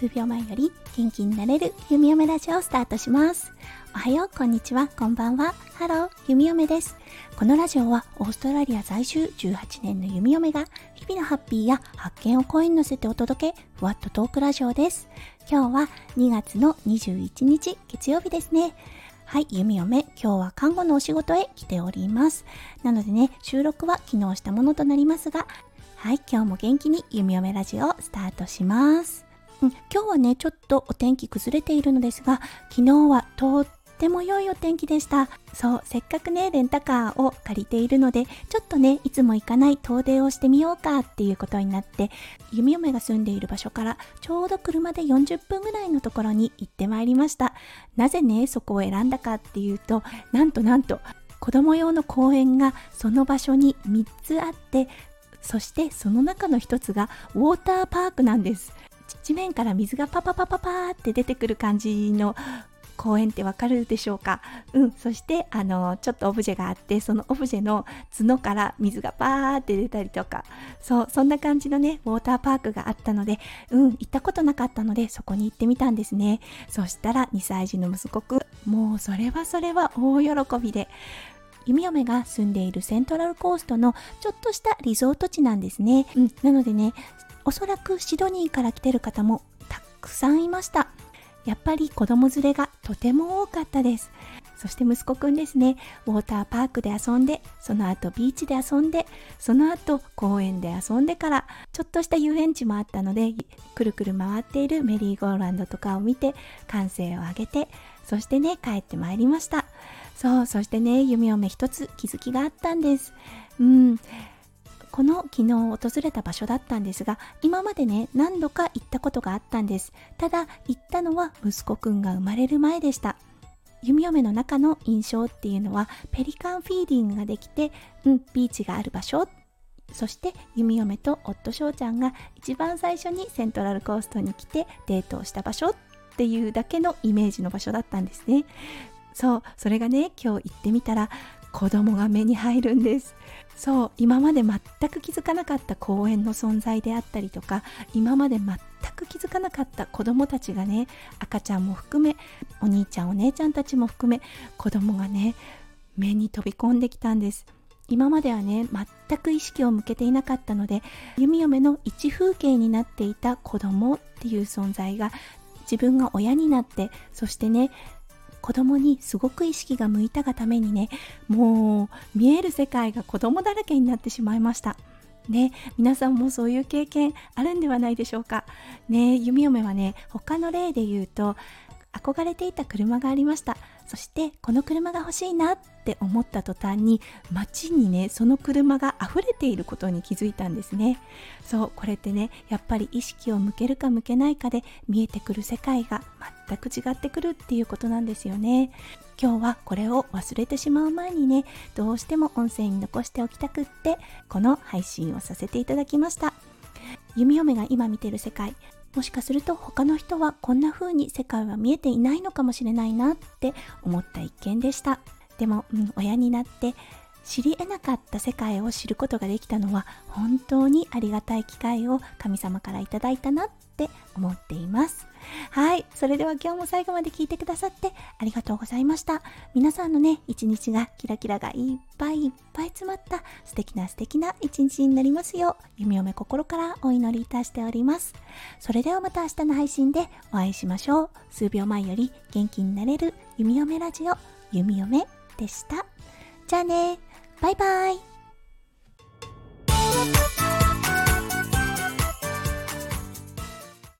数秒前より元気になれる弓嫁ラジオをスタートします。おはよう、こんにちは、こんばんは。 Hello、弓嫁です。このラジオはオーストラリア在住18年の弓嫁が日々のハッピーや発見を声に乗せてお届け、ふわっとトークラジオです。今日は2月の21日月曜日ですね。はい、弓嫁、今日は看護のお仕事へ来ております。なのでね、収録は昨日したものとなりますが、はい、今日も元気に弓嫁ラジオをスタートします。うん、今日はね、ちょっとお天気崩れているのですが、昨日はとっても良いお天気でした。そう、せっかくね、レンタカーを借りているので、ちょっとね、いつも行かない遠出をしてみようかっていうことになって、弓嫁が住んでいる場所からちょうど車で40分ぐらいのところに行ってまいりました。なぜね、そこを選んだかっていうと、なんとなんと、子供用の公園がその場所に3つあって、そしてその中の1つがウォーターパークなんです。地面から水がパパパパパーって出てくる感じの公園ってわかるでしょうか？うんそしてあのちょっとオブジェがあってそのオブジェの角から水がバーって出たりとか。そうそんな感じのねウォーターパークがあったのでうん行ったことなかったのでそこに行ってみたんですね。そしたら2歳児の息子くんもうそれはそれは大喜びで弓嫁が住んでいるセントラルコーストのちょっとしたリゾート地なんですね、うん、なのでねおそらくシドニーから来てる方もたくさんいました。やっぱり子供連れがとても多かったです。そして息子くんですね。ウォーターパークで遊んでその後ビーチで遊んでその後公園で遊んでからちょっとした遊園地もあったのでくるくる回っているメリーゴーランドとかを見て歓声を上げてそしてね帰ってまいりました。そうそしてね弓嫁一つ気づきがあったんです。うん。この昨日訪れた場所だったんですが今までね何度か行ったことがあったんです。ただ行ったのは息子くんが生まれる前でした。弓嫁の中の印象っていうのはペリカンフィーディングができて、うん、ビーチがある場所。そして弓嫁と夫翔ちゃんが一番最初にセントラルコーストに来てデートをした場所っていうだけのイメージの場所だったんですね。そうそれがね今日行ってみたら子供が目に入るんです。そう今まで全く気づかなかった公園の存在であったりとか今まで全く気づかなかった子供たちがね赤ちゃんも含めお兄ちゃんお姉ちゃんたちも含め子供がね目に飛び込んできたんです。今まではね全く意識を向けていなかったので弓嫁の一風景になっていた子供っていう存在が自分が親になってそしてね子供にすごく意識が向いたがためにねもう見える世界が子供だらけになってしまいましたね、皆さんもそういう経験あるんではないでしょうか。ね、弓嫁はね、他の例で言うと、憧れていた車がありました。そしてこの車が欲しいなって思った途端に街にねその車が溢れていることに気づいたんですね。そうこれってねやっぱり意識を向けるか向けないかで見えてくる世界が全く違ってくるっていうことなんですよね。今日はこれを忘れてしまう前にねどうしても音声に残しておきたくってこの配信をさせていただきました。弓嫁が今見てる世界もしかすると他の人はこんな風に世界は見えていないのかもしれないなって思った一件でした。でも、うん、親になって知り得なかった世界を知ることができたのは本当にありがたい機会を神様からいただいたなって思っています。はいそれでは今日も最後まで聞いてくださってありがとうございました。皆さんのね一日がキラキラがいっぱいいっぱい詰まった素敵な素敵な一日になりますよう弓嫁心からお祈りいたしております。それではまた明日の配信でお会いしましょう。数秒前より元気になれる弓嫁ラジオ弓嫁でした。じゃあねバイバイ。